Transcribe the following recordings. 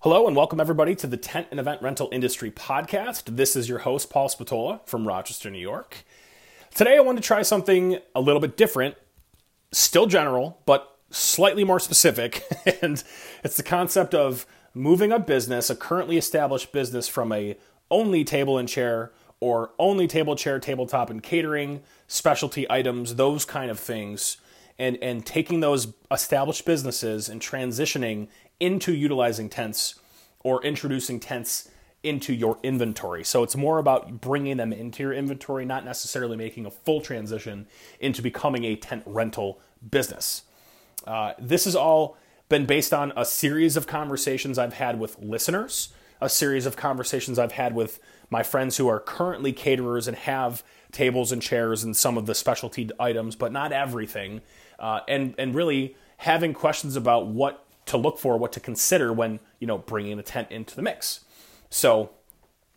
Hello and welcome everybody to the Tent and Event Rental Industry Podcast. This is your host, Paul Spatola from Rochester, New York. Today I want to try something a little bit different, still general, but slightly more specific. and it's the concept of moving a business, a currently established business, from a only table and chair or only table, chair, tabletop, and catering, specialty items, those kind of things, and, and taking those established businesses and transitioning into utilizing tents or introducing tents into your inventory. So it's more about bringing them into your inventory, not necessarily making a full transition into becoming a tent rental business. Uh, this has all been based on a series of conversations I've had with listeners, a series of conversations I've had with my friends who are currently caterers and have tables and chairs and some of the specialty items, but not everything, uh, and and really having questions about what to look for, what to consider when you know bringing a tent into the mix. So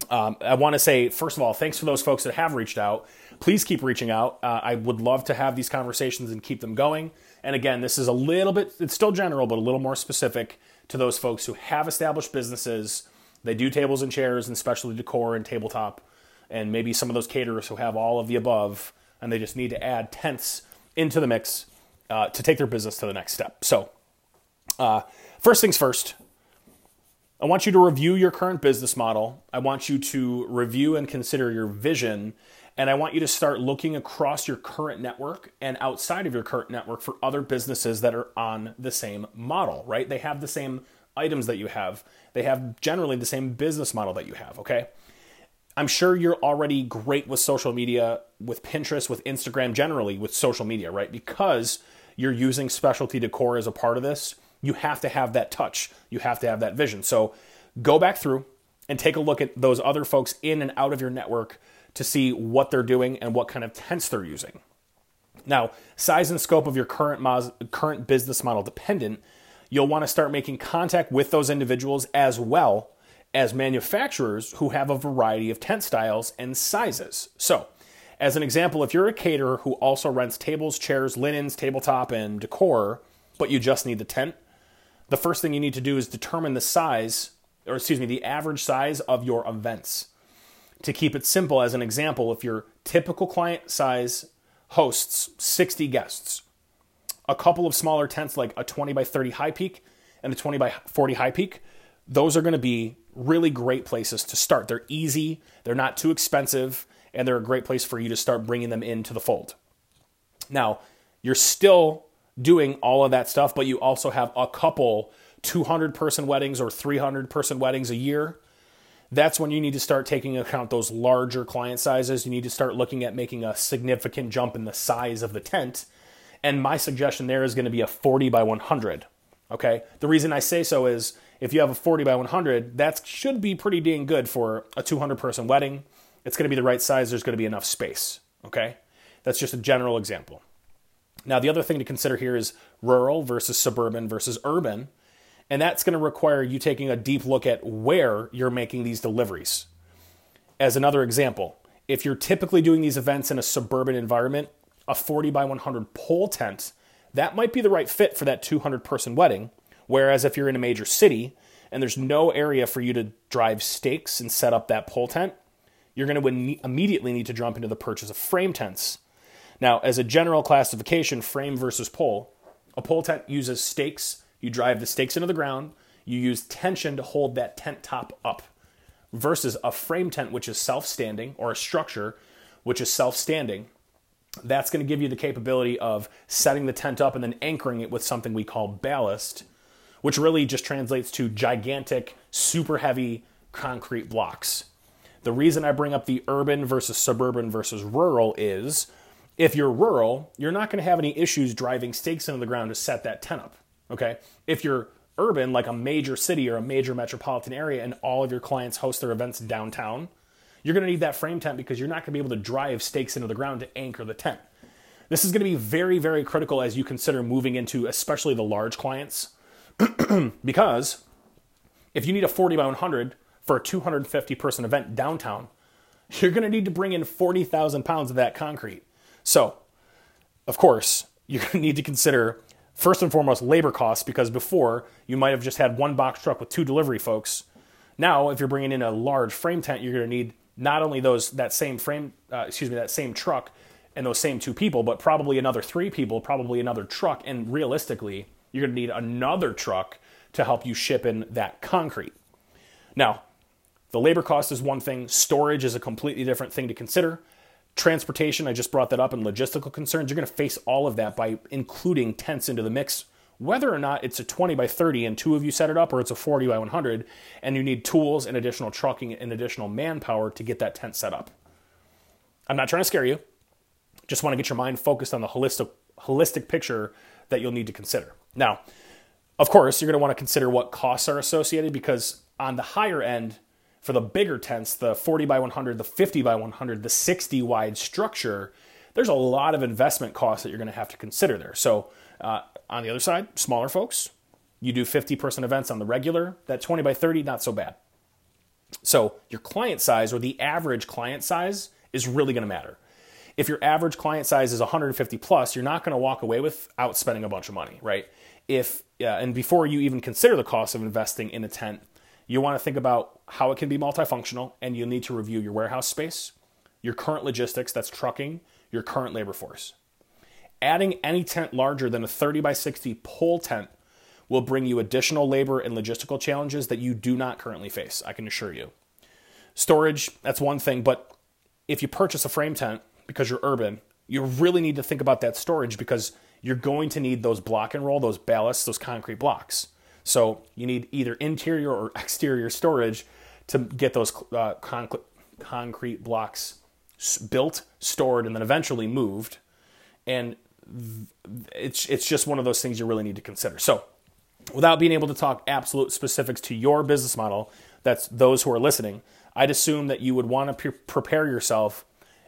um, I want to say first of all, thanks for those folks that have reached out. Please keep reaching out. Uh, I would love to have these conversations and keep them going. And again, this is a little bit, it's still general, but a little more specific to those folks who have established businesses. They do tables and chairs and specialty decor and tabletop, and maybe some of those caterers who have all of the above, and they just need to add tents into the mix uh, to take their business to the next step. So uh, first things first, I want you to review your current business model. I want you to review and consider your vision. And I want you to start looking across your current network and outside of your current network for other businesses that are on the same model, right? They have the same items that you have, they have generally the same business model that you have, okay? I'm sure you're already great with social media, with Pinterest, with Instagram, generally with social media, right? Because you're using specialty decor as a part of this you have to have that touch. You have to have that vision. So go back through and take a look at those other folks in and out of your network to see what they're doing and what kind of tents they're using. Now, size and scope of your current current business model dependent, you'll want to start making contact with those individuals as well as manufacturers who have a variety of tent styles and sizes. So, as an example, if you're a caterer who also rents tables, chairs, linens, tabletop, and decor, but you just need the tent, the first thing you need to do is determine the size, or excuse me, the average size of your events. To keep it simple, as an example, if your typical client size hosts 60 guests, a couple of smaller tents like a 20 by 30 high peak and a 20 by 40 high peak, those are going to be really great places to start. They're easy, they're not too expensive, and they're a great place for you to start bringing them into the fold. Now, you're still doing all of that stuff, but you also have a couple 200 person weddings or 300 person weddings a year, that's when you need to start taking account those larger client sizes. You need to start looking at making a significant jump in the size of the tent. And my suggestion there is going to be a 40 by 100. Okay. The reason I say so is if you have a 40 by 100, that should be pretty dang good for a 200 person wedding. It's going to be the right size. There's going to be enough space. Okay. That's just a general example. Now, the other thing to consider here is rural versus suburban versus urban. And that's going to require you taking a deep look at where you're making these deliveries. As another example, if you're typically doing these events in a suburban environment, a 40 by 100 pole tent, that might be the right fit for that 200 person wedding. Whereas if you're in a major city and there's no area for you to drive stakes and set up that pole tent, you're going to immediately need to jump into the purchase of frame tents now, as a general classification, frame versus pole, a pole tent uses stakes. You drive the stakes into the ground. You use tension to hold that tent top up, versus a frame tent, which is self standing, or a structure, which is self standing. That's going to give you the capability of setting the tent up and then anchoring it with something we call ballast, which really just translates to gigantic, super heavy concrete blocks. The reason I bring up the urban versus suburban versus rural is if you're rural, you're not going to have any issues driving stakes into the ground to set that tent up. Okay. If you're urban, like a major city or a major metropolitan area, and all of your clients host their events downtown, you're going to need that frame tent because you're not going to be able to drive stakes into the ground to anchor the tent. This is going to be very, very critical as you consider moving into especially the large clients because if you need a 40 by 100 for a 250 person event downtown, you're going to need to bring in 40,000 pounds of that concrete. So, of course, you're going to need to consider First and foremost, labor costs, because before you might have just had one box truck with two delivery folks. Now, if you're bringing in a large frame tent, you're going to need not only those that same frame, uh, excuse me, that same truck and those same two people, but probably another three people, probably another truck, and realistically, you're going to need another truck to help you ship in that concrete. Now, the labor cost is one thing, storage is a completely different thing to consider. Transportation, I just brought that up, and logistical concerns, you're going to face all of that by including tents into the mix, whether or not it's a 20 by 30 and two of you set it up, or it's a 40 by 100, and you need tools and additional trucking and additional manpower to get that tent set up. I'm not trying to scare you, just want to get your mind focused on the holistic, holistic picture that you'll need to consider. Now, of course, you're going to want to consider what costs are associated because on the higher end, for the bigger tents, the 40 by 100, the 50 by 100, the 60 wide structure, there's a lot of investment costs that you're going to have to consider there. So, uh, on the other side, smaller folks, you do 50 person events on the regular, that 20 by 30, not so bad. So, your client size or the average client size is really going to matter. If your average client size is 150 plus, you're not going to walk away without spending a bunch of money, right? If uh, and before you even consider the cost of investing in a tent, you want to think about how it can be multifunctional and you'll need to review your warehouse space, your current logistics, that's trucking, your current labor force. Adding any tent larger than a 30 by 60 pole tent will bring you additional labor and logistical challenges that you do not currently face, I can assure you. Storage, that's one thing, but if you purchase a frame tent because you're urban, you really need to think about that storage because you're going to need those block and roll, those ballasts, those concrete blocks. So you need either interior or exterior storage to get those uh, con- concrete blocks built, stored, and then eventually moved. And it's it's just one of those things you really need to consider. So, without being able to talk absolute specifics to your business model, that's those who are listening. I'd assume that you would want to pre- prepare yourself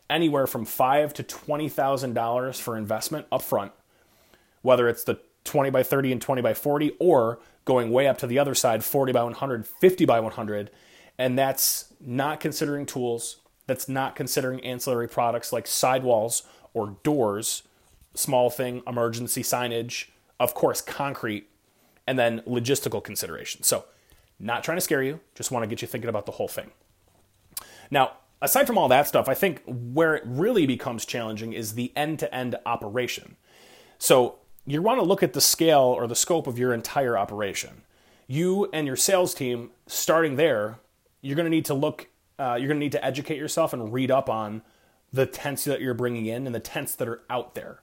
anywhere from five to twenty thousand dollars for investment upfront, whether it's the 20 by 30 and 20 by 40 or going way up to the other side, 40 by 100, 50 by 100. And that's not considering tools, that's not considering ancillary products like sidewalls or doors, small thing, emergency signage, of course, concrete, and then logistical considerations. So, not trying to scare you, just want to get you thinking about the whole thing. Now, aside from all that stuff, I think where it really becomes challenging is the end to end operation. So, you want to look at the scale or the scope of your entire operation. You and your sales team, starting there, you're going to need to look, uh, you're going to need to educate yourself and read up on the tents that you're bringing in and the tents that are out there,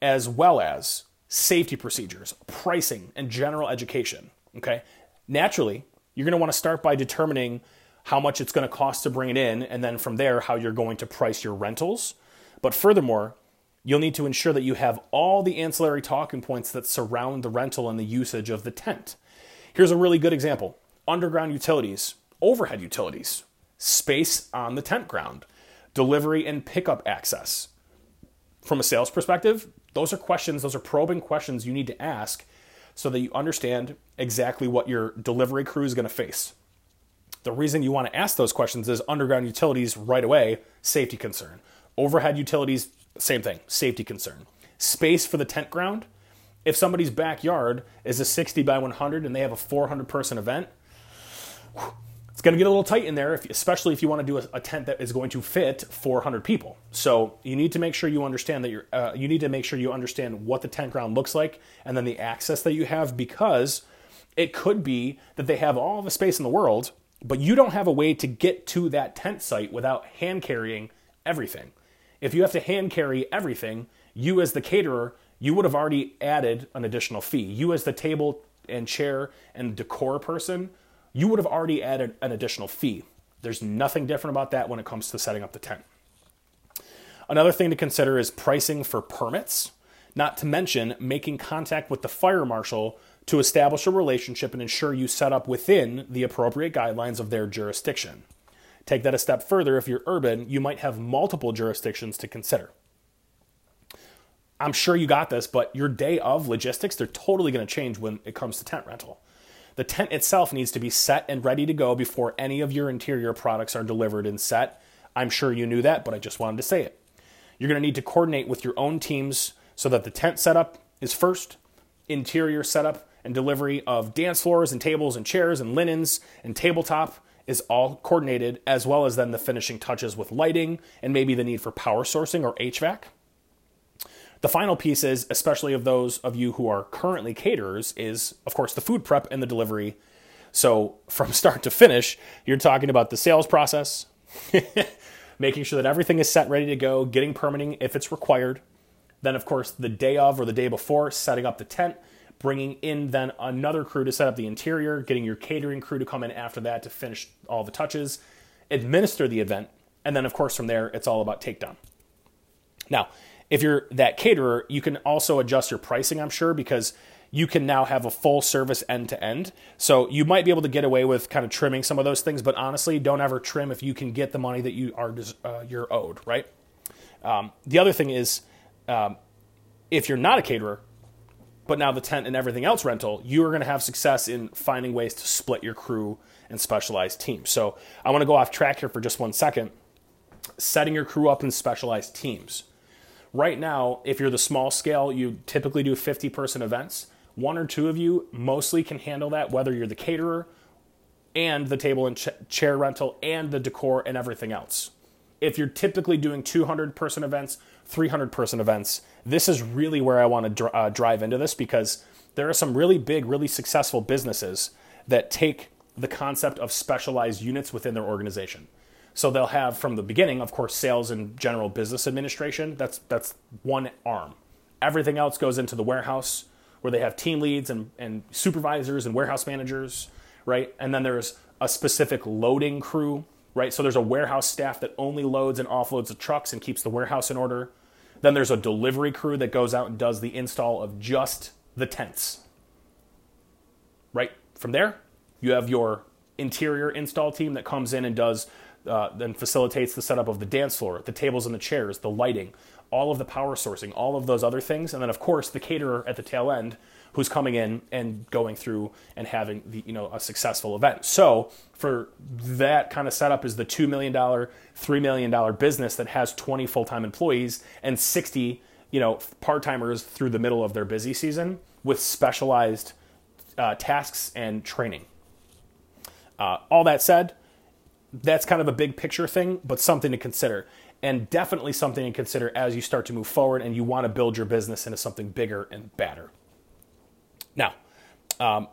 as well as safety procedures, pricing, and general education. Okay. Naturally, you're going to want to start by determining how much it's going to cost to bring it in, and then from there, how you're going to price your rentals. But furthermore, You'll need to ensure that you have all the ancillary talking points that surround the rental and the usage of the tent. Here's a really good example underground utilities, overhead utilities, space on the tent ground, delivery and pickup access. From a sales perspective, those are questions, those are probing questions you need to ask so that you understand exactly what your delivery crew is going to face. The reason you want to ask those questions is underground utilities right away, safety concern. Overhead utilities, same thing, safety concern. Space for the tent ground. If somebody's backyard is a 60 by 100 and they have a 400 person event, it's going to get a little tight in there, if, especially if you want to do a, a, tent that is going to fit 400 people. So you need to make sure you understand that you're. Uh, you need to make sure you understand what the tent ground looks like, and then the access that you have, because it could be that they have all the space in the world, but you don't have a way to get to that tent site without hand carrying everything. If you have to hand carry everything, you as the caterer, you would have already added an additional fee. You as the table and chair and decor person, you would have already added an additional fee. There's nothing different about that when it comes to setting up the tent. Another thing to consider is pricing for permits, not to mention making contact with the fire marshal to establish a relationship and ensure you set up within the appropriate guidelines of their jurisdiction. Take that a step further, if you're urban, you might have multiple jurisdictions to consider. I'm sure you got this, but your day of logistics, they're totally going to change when it comes to tent rental. The tent itself needs to be set and ready to go before any of your interior products are delivered and set. I'm sure you knew that, but I just wanted to say it. You're going to need to coordinate with your own teams so that the tent setup is first, interior setup and delivery of dance floors and tables and chairs and linens and tabletop is all coordinated, as well as then the finishing touches with lighting and maybe the need for power sourcing or HVAC. The final piece is, especially of those of you who are currently caterers, is of course the food prep and the delivery. So from start to finish, you're talking about the sales process, making sure that everything is set, ready to go, getting permitting if it's required. Then, of course, the day of or the day before, setting up the tent, bringing in then another crew to set up the interior, getting your catering crew to come in after that to finish all the touches, administer the event, and then, of course, from there, it's all about takedown. Now, if you're that caterer, you can also adjust your pricing, I'm sure, because you can now have a full service end to end. So you might be able to get away with kind of trimming some of those things, but honestly, don't ever trim if you can get the money that you are uh, you're owed, right? Um, the other thing is, um, if you're not a caterer, but now the tent and everything else rental, you are going to have success in finding ways to split your crew and specialized teams. So I want to go off track here for just one second. Setting your crew up in specialized teams. Right now, if you're the small scale, you typically do 50 person events. One or two of you mostly can handle that, whether you're the caterer and the table and ch- chair rental and the decor and everything else. If you're typically doing 200 person events, 300 person events, this is really where I want to dr- uh, drive into this because there are some really big, really successful businesses that take the concept of specialized units within their organization. So they'll have from the beginning, of course, sales and general business administration. That's that's one arm. Everything else goes into the warehouse where they have team leads and, and supervisors and warehouse managers, right? And then there's a specific loading crew right? So there's a warehouse staff that only loads and offloads the trucks and keeps the warehouse in order. Then there's a delivery crew that goes out and does the install of just the tents. Right from there, you have your interior install team that comes in and does uh, then facilitates the setup of the dance floor, the tables and the chairs, the lighting, all of the power sourcing, all of those other things, and then of course the caterer at the tail end who's coming in and going through and having the you know a successful event. So for that kind of setup is the two million dollar, three million dollar business that has 20 full time employees and 60 you know part timers through the middle of their busy season with specialized uh, tasks and training. Uh, all that said, that's kind of a big picture thing, but something to consider. And definitely something to consider as you start to move forward and you want to build your business into something bigger and better. Now, um,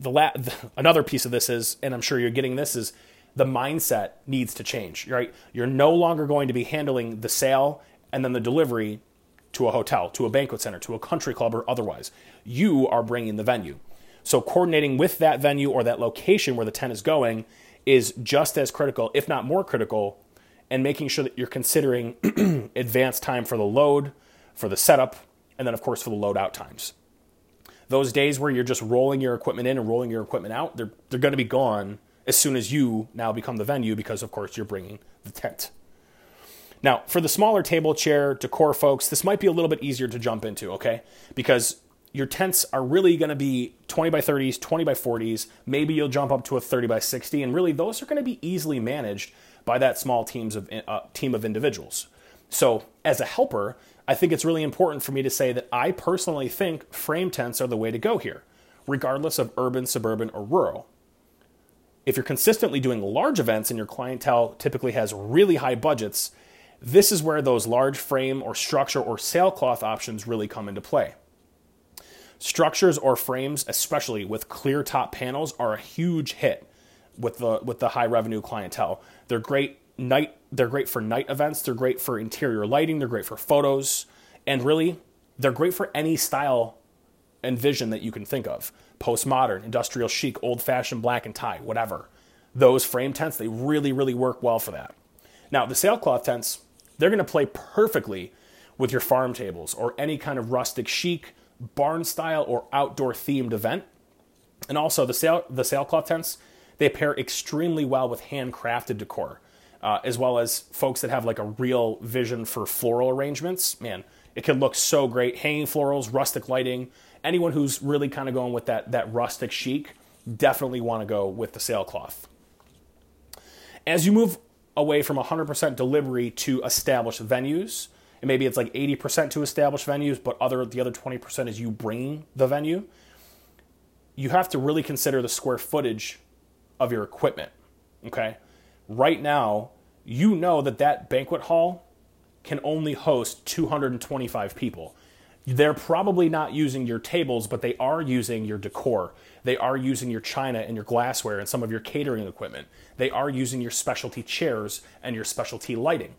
the, la- the another piece of this is, and I'm sure you're getting this, is the mindset needs to change. Right? You're no longer going to be handling the sale and then the delivery to a hotel, to a banquet center, to a country club, or otherwise. You are bringing the venue. So coordinating with that venue or that location where the tent is going is just as critical, if not more critical, and making sure that you're considering advanced time for the load, for the setup, and then of course for the load out times those days where you're just rolling your equipment in and rolling your equipment out, they're, they're going to be gone as soon as you now become the venue because, of course, you're bringing the tent. Now, for the smaller table chair decor folks, this might be a little bit easier to jump into, okay? Because your tents are really going to be 20 by 30s, 20 by 40s. Maybe you'll jump up to a 30 by 60, and really those are going to be easily managed by that small teams of uh, team of individuals. So, as a helper, I think it's really important for me to say that I personally think frame tents are the way to go here, regardless of urban, suburban, or rural. If you're consistently doing large events and your clientele typically has really high budgets, this is where those large frame or structure or sailcloth options really come into play. Structures or frames, especially with clear top panels, are a huge hit with the with the high revenue clientele. They're great night they're great for night events they're great for interior lighting they're great for photos and really they're great for any style and vision that you can think of. Postmodern industrial chic old fashioned black and tie whatever. Those frame tents they really really work well for that. Now the sailcloth tents they're going to play perfectly with your farm tables or any kind of rustic chic barn style or outdoor themed event. And also the sail the sailcloth tents they pair extremely well with handcrafted decor uh, as well as folks that have like a real vision for floral arrangements. Man, it can look so great. Hanging florals, rustic lighting. Anyone who's really kind of going with that that rustic chic definitely want to go with the sailcloth. As you move away from 100% delivery to established venues and maybe it's like 80% to established venues, but other the other 20% is you bringing the venue, you have to really consider the square footage of your equipment. Okay? Right now, you know that that banquet hall can only host 225 people. They're probably not using your tables, but they are using your decor. They are using your china and your glassware and some of your catering equipment. They are using your specialty chairs and your specialty lighting.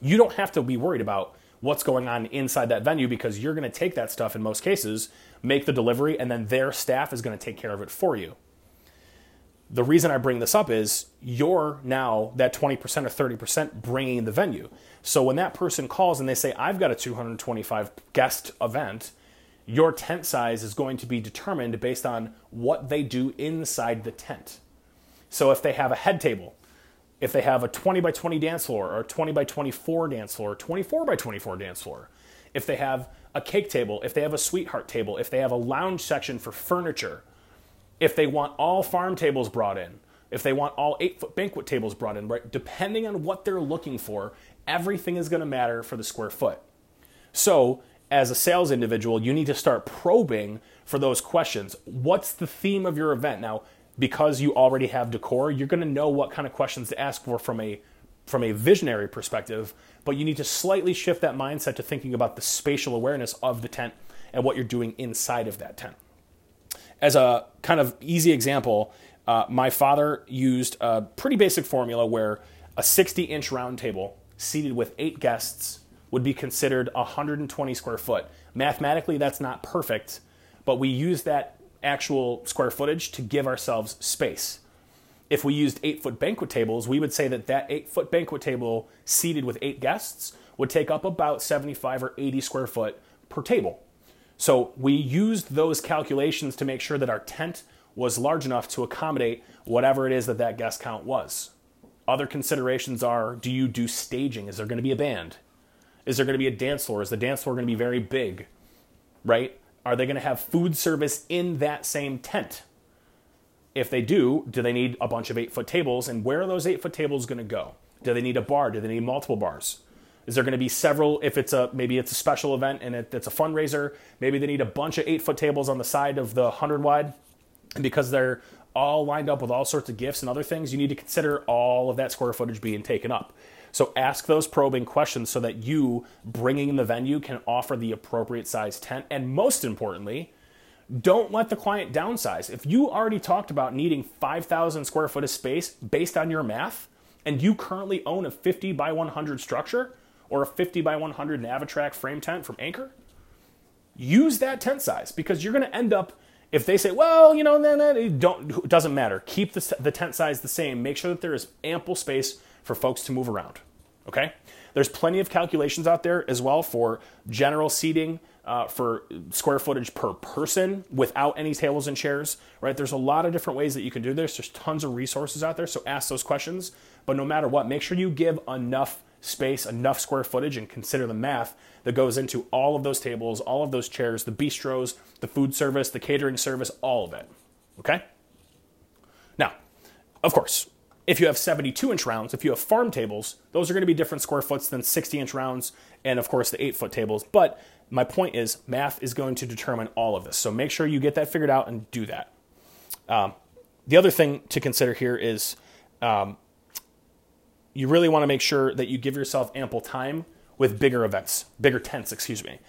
You don't have to be worried about what's going on inside that venue because you're going to take that stuff in most cases, make the delivery, and then their staff is going to take care of it for you. The reason I bring this up is you're now that 20% or 30% bringing the venue. So when that person calls and they say, I've got a 225 guest event, your tent size is going to be determined based on what they do inside the tent. So if they have a head table, if they have a 20 by 20 dance floor or a 20 by 24 dance floor, 24 by 24 dance floor, if they have a cake table, if they have a sweetheart table, if they have a lounge section for furniture, if they want all farm tables brought in, if they want all eight foot banquet tables brought in, right? Depending on what they're looking for, everything is going to matter for the square foot. So, as a sales individual, you need to start probing for those questions. What's the theme of your event? Now, because you already have decor, you're going to know what kind of questions to ask for from a from a visionary perspective, but you need to slightly shift that mindset to thinking about the spatial awareness of the tent and what you're doing inside of that tent. As a kind of easy example, uh, my father used a pretty basic formula where a 60 inch round table seated with eight guests would be considered 120 square foot. Mathematically, that's not perfect, but we use that actual square footage to give ourselves space. If we used eight foot banquet tables, we would say that that eight foot banquet table seated with eight guests would take up about 75 or 80 square foot per table. So we used those calculations to make sure that our tent was large enough to accommodate whatever it is that that guest count was. Other considerations are do you do staging? Is there going to be a band? Is there going to be a dance floor? Is the dance floor going to be very big? Right? Are they going to have food service in that same tent? If they do, do they need a bunch of eight foot tables? And where are those eight foot tables going to go? Do they need a bar? Do they need multiple bars? Is there going to be several? If it's a maybe it's a special event and it, it's a fundraiser, maybe they need a bunch of eight foot tables on the side of the hundred wide, and because they're all lined up with all sorts of gifts and other things, you need to consider all of that square footage being taken up. So ask those probing questions so that you, bringing in the venue, can offer the appropriate size tent. And most importantly, don't let the client downsize. If you already talked about needing 5,000 square foot of space based on your math, and you currently own a 50 by 100 structure, or a 50 by 100 Navitrac frame tent from Anchor, use that tent size because you're going to end up if they say, well, you know, then it don't doesn't matter. Keep the, the tent size the same. Make sure that there is ample space for folks to move around. Okay, there's plenty of calculations out there as well for general seating. Uh, for square footage per person without any tables and chairs, right? There's a lot of different ways that you can do this. There's tons of resources out there, so ask those questions. But no matter what, make sure you give enough space, enough square footage, and consider the math that goes into all of those tables, all of those chairs, the bistros, the food service, the catering service, all of it. Okay? Now, of course, if you have 72 inch rounds, if you have farm tables, those are going to be different square foots than 60 inch rounds and, of course, the 8 foot tables. But my point is, math is going to determine all of this. So make sure you get that figured out and do that. Um, the other thing to consider here is um, you really want to make sure that you give yourself ample time with bigger events, bigger tents, excuse me.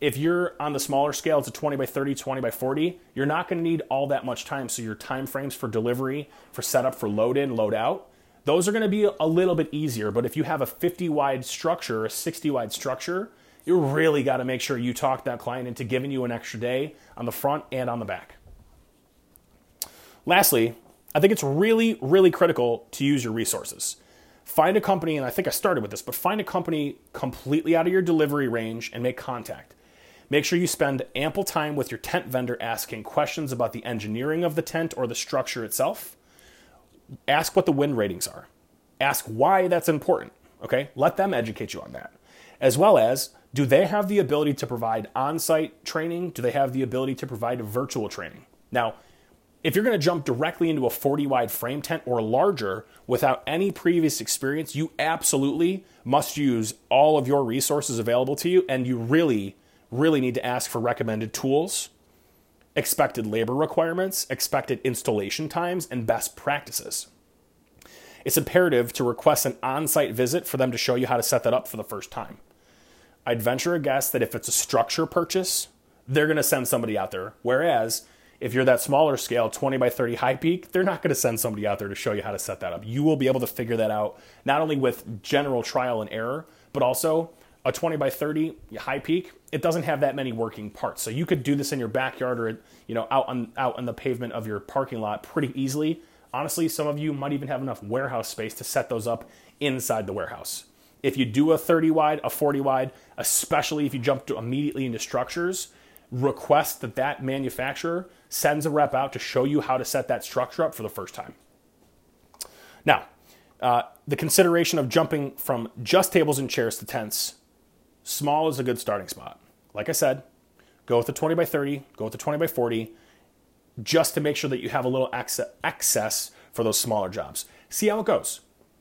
If you're on the smaller scale, it's a 20 by 30, 20 by 40, you're not going to need all that much time. So your time frames for delivery, for setup, for load in, load out, those are going to be a little bit easier. But if you have a 50 wide structure, a 60 wide structure, you really got to make sure you talk that client into giving you an extra day on the front and on the back. Lastly, I think it's really, really critical to use your resources. Find a company, and I think I started with this, but find a company completely out of your delivery range and make contact. Make sure you spend ample time with your tent vendor asking questions about the engineering of the tent or the structure itself. Ask what the wind ratings are. Ask why that's important. Okay? Let them educate you on that. As well as, do they have the ability to provide on site training? Do they have the ability to provide virtual training? Now, If you're going to jump directly into a 40 wide frame tent or larger without any previous experience, you absolutely must use all of your resources available to you, and you really, really need to ask for recommended tools, expected labor requirements, expected installation times, and best practices. It's imperative to request an on site visit for them to show you how to set that up for the first time. I'd venture a guess that if it's a structure purchase, they're going to send somebody out there. Whereas if you're that smaller scale, 20 by 30 high peak, they're not going to send somebody out there to show you how to set that up. You will be able to figure that out not only with general trial and error, but also a 20 by 30 high peak. It doesn't have that many working parts, so you could do this in your backyard or you know out on out on the pavement of your parking lot pretty easily. Honestly, some of you might even have enough warehouse space to set those up inside the warehouse. If you do a 30 wide, a 40 wide, especially if you jump immediately into structures, request that that manufacturer sends a rep out to show you how to set that structure up for the first time. Now, uh, the consideration of jumping from just tables and chairs to tents, small is a good starting spot. Like I said, go with the 20 by 30, go with the 20 by 40, just to make sure that you have a little excess for those smaller jobs. See how it goes.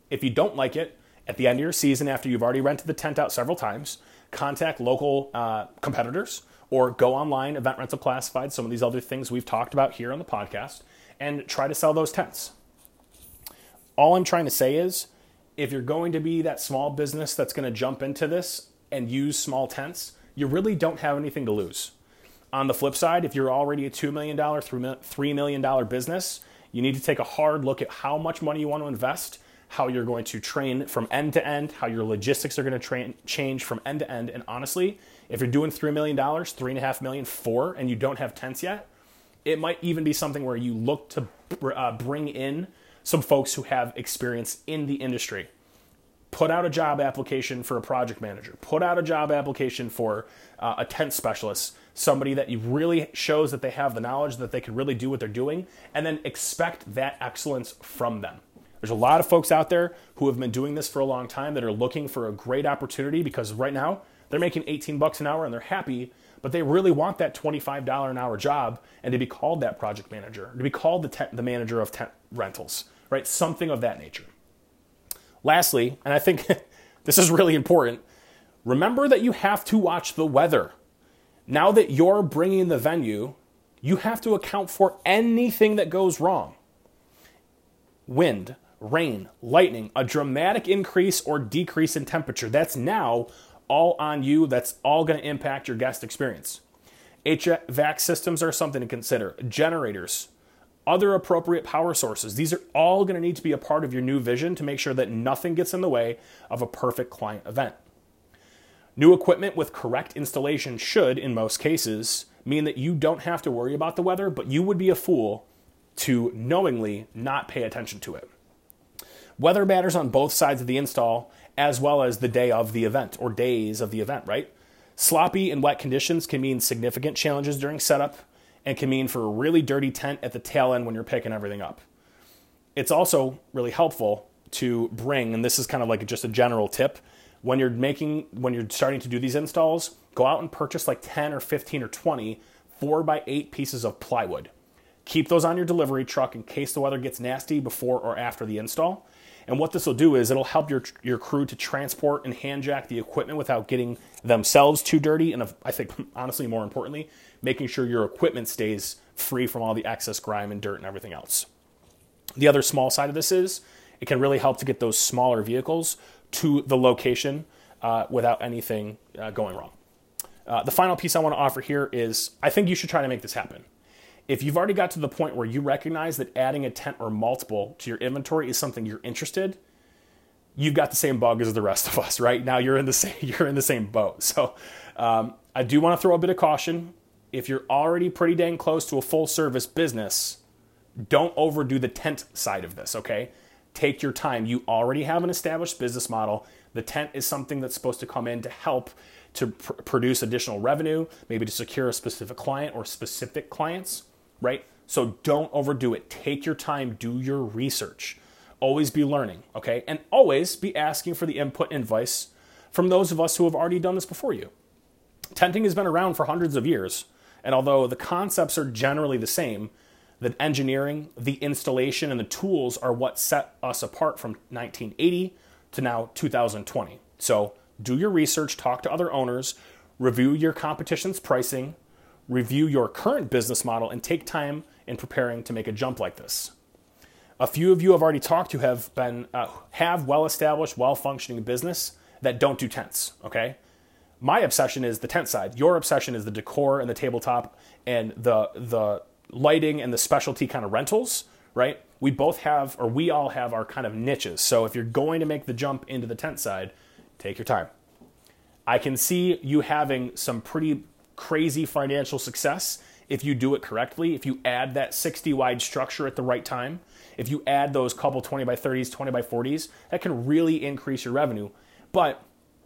If you don't like it, at the end of your season, after you've already rented the tent out several times, contact local uh, competitors or go online, Event Rental Classified, some of these other things we've talked about here on the podcast, and try to sell those tents. All I'm trying to say is if you're going to be that small business that's going to jump into this and use small tents, you really don't have anything to lose. On the flip side, if you're already a $2 million, $3 million business, you need to take a hard look at how much money you want to invest, how you're going to train from end to end, how your logistics are going to train, change from end to end. And honestly, if you're doing $3 million, $3.5 million, and you don't have tents yet, it might even be something where you look to uh, bring in some folks who have experience in the industry. Put out a job application for a project manager. Put out a job application for uh, a tent specialist, somebody that really shows that they have the knowledge that they can really do what they're doing, and then expect that excellence from them. There's a lot of folks out there who have been doing this for a long time that are looking for a great opportunity because right now they're making 18 bucks an hour and they're happy, but they really want that $25 an hour job and to be called that project manager, to be called the, tent, the manager of tent rentals, right? Something of that nature. Lastly, and I think this is really important, remember that you have to watch the weather. Now that you're bringing the venue, you have to account for anything that goes wrong. Wind, rain, lightning, a dramatic increase or decrease in temperature. That's now all on you. That's all going to impact your guest experience. HVAC systems are something to consider. Generators, other appropriate power sources. These are all going to need to be a part of your new vision to make sure that nothing gets in the way of a perfect client event. New equipment with correct installation should, in most cases, mean that you don't have to worry about the weather, but you would be a fool to knowingly not pay attention to it. Weather matters on both sides of the install, as well as the day of the event or days of the event, right? Sloppy and wet conditions can mean significant challenges during setup and can mean for a really dirty tent at the tail end when you're picking everything up. It's also really helpful to bring, and this is kind of like just a general tip, when you're making, when you're starting to do these installs, go out and purchase like 10 or 15 or 20 4 by 8 pieces of plywood. Keep those on your delivery truck in case the weather gets nasty before or after the install. And what this will do is it'll help your your crew to transport and hand jack the equipment without getting themselves too dirty. And I think honestly, more importantly, making sure your equipment stays free from all the excess grime and dirt and everything else. The other small side of this is it can really help to get those smaller vehicles to the location uh, without anything uh, going wrong. Uh, the final piece I want to offer here is I think you should try to make this happen. If you've already got to the point where you recognize that adding a tent or multiple to your inventory is something you're interested, you've got the same bug as the rest of us, right? Now you're in the same you're in the same boat. So um, I do want to throw a bit of caution. If you're already pretty dang close to a full service business, don't overdo the tent side of this, okay? Take your time. You already have an established business model. The tent is something that's supposed to come in to help to pr- produce additional revenue, maybe to secure a specific client or specific clients right? So don't overdo it. Take your time, do your research. Always be learning, okay? And always be asking for the input and advice from those of us who have already done this before you. Tenting has been around for hundreds of years, and although the concepts are generally the same, The engineering, the installation, and the tools are what set us apart from 1980 to now 2020. So do your research, talk to other owners, review your competition's pricing, review your current business model, and take time in preparing to make a jump like this. A few of you I've already talked to have been uh, have well-established, well-functioning business that don't do tents. Okay, my obsession is the tent side. Your obsession is the decor and the tabletop and the the lighting and the specialty kind of rentals. Right? We both have, or we all have, our kind of niches. So if you're going to make the jump into the tent side, take your time. I can see you having some pretty crazy financial success if you do it correctly, if you add that 60 wide structure at the right time, if you add those couple 20 by 30s, 20 by 40s, that can really increase your revenue. But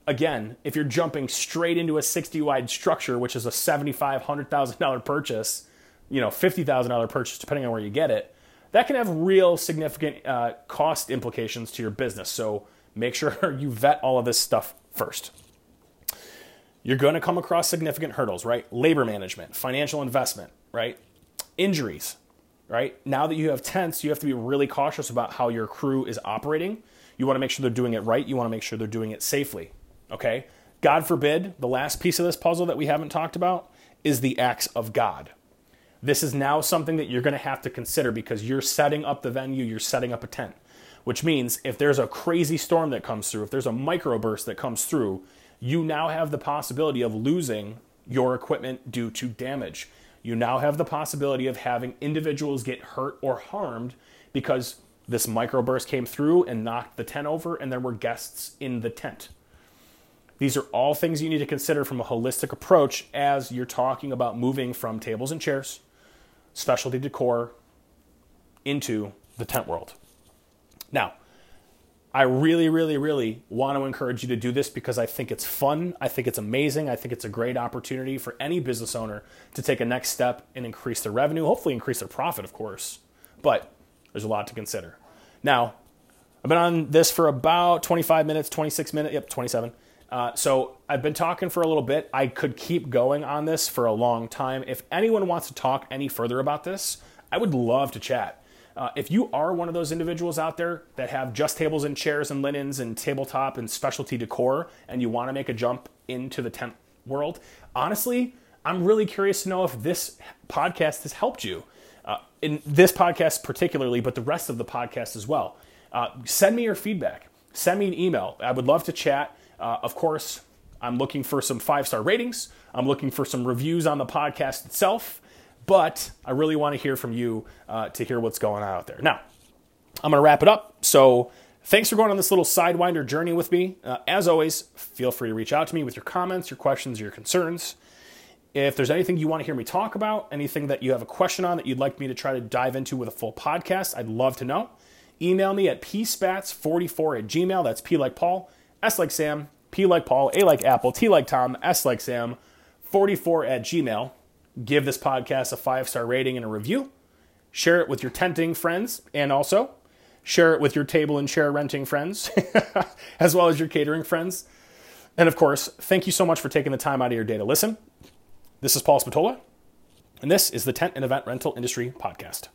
again, if you're jumping straight into a 60 wide structure, which is a $75,000, $100,000 purchase, you know, $50,000 purchase, depending on where you get it, that can have real significant uh, cost implications to your business. So make sure you vet all of this stuff first. You're going to come across significant hurdles, right? Labor management, financial investment, right? Injuries, right? Now that you have tents, you have to be really cautious about how your crew is operating. You want to make sure they're doing it right. You want to make sure they're doing it safely, okay? God forbid, the last piece of this puzzle that we haven't talked about is the acts of God. This is now something that you're going to have to consider because you're setting up the venue, you're setting up a tent, which means if there's a crazy storm that comes through, if there's a microburst that comes through, you now have the possibility of losing your equipment due to damage. You now have the possibility of having individuals get hurt or harmed because this microburst came through and knocked the tent over and there were guests in the tent. These are all things you need to consider from a holistic approach as you're talking about moving from tables and chairs, specialty decor, into the tent world. Now, I really, really, really want to encourage you to do this because I think it's fun. I think it's amazing. I think it's a great opportunity for any business owner to take a next step and increase their revenue, hopefully, increase their profit, of course. But there's a lot to consider. Now, I've been on this for about 25 minutes, 26 minutes, yep, 27. Uh, so I've been talking for a little bit. I could keep going on this for a long time. If anyone wants to talk any further about this, I would love to chat. Uh, if you are one of those individuals out there that have just tables and chairs and linens and tabletop and specialty decor, and you want to make a jump into the tent world, honestly, I'm really curious to know if this podcast has helped you. Uh, in this podcast particularly, but the rest of the podcast as well. Uh, send me your feedback. Send me an email. I would love to chat. Uh, of course, I'm looking for some five star ratings. I'm looking for some reviews on the podcast itself but I really want to hear from you uh, to hear what's going on out there. Now, I'm going to wrap it up. So, thanks for going on this little sidewinder journey with me. Uh, as always, feel free to reach out to me with your comments, your questions, your concerns. If there's anything you want to hear me talk about, anything that you have a question on that you'd like me to try to dive into with a full podcast, I'd love to know. Email me at pspats44 at gmail. That's P like Paul, S like Sam, P like Paul, A like Apple, T like Tom, S like Sam, 44 at gmail give this podcast a five star rating and a review. Share it with your tenting friends and also share it with your table and chair renting friends, as well as your catering friends. And of course, thank you so much for taking the time out of your day to listen. This is Paul Spatola, and this is the Tent and Event Rental Industry Podcast.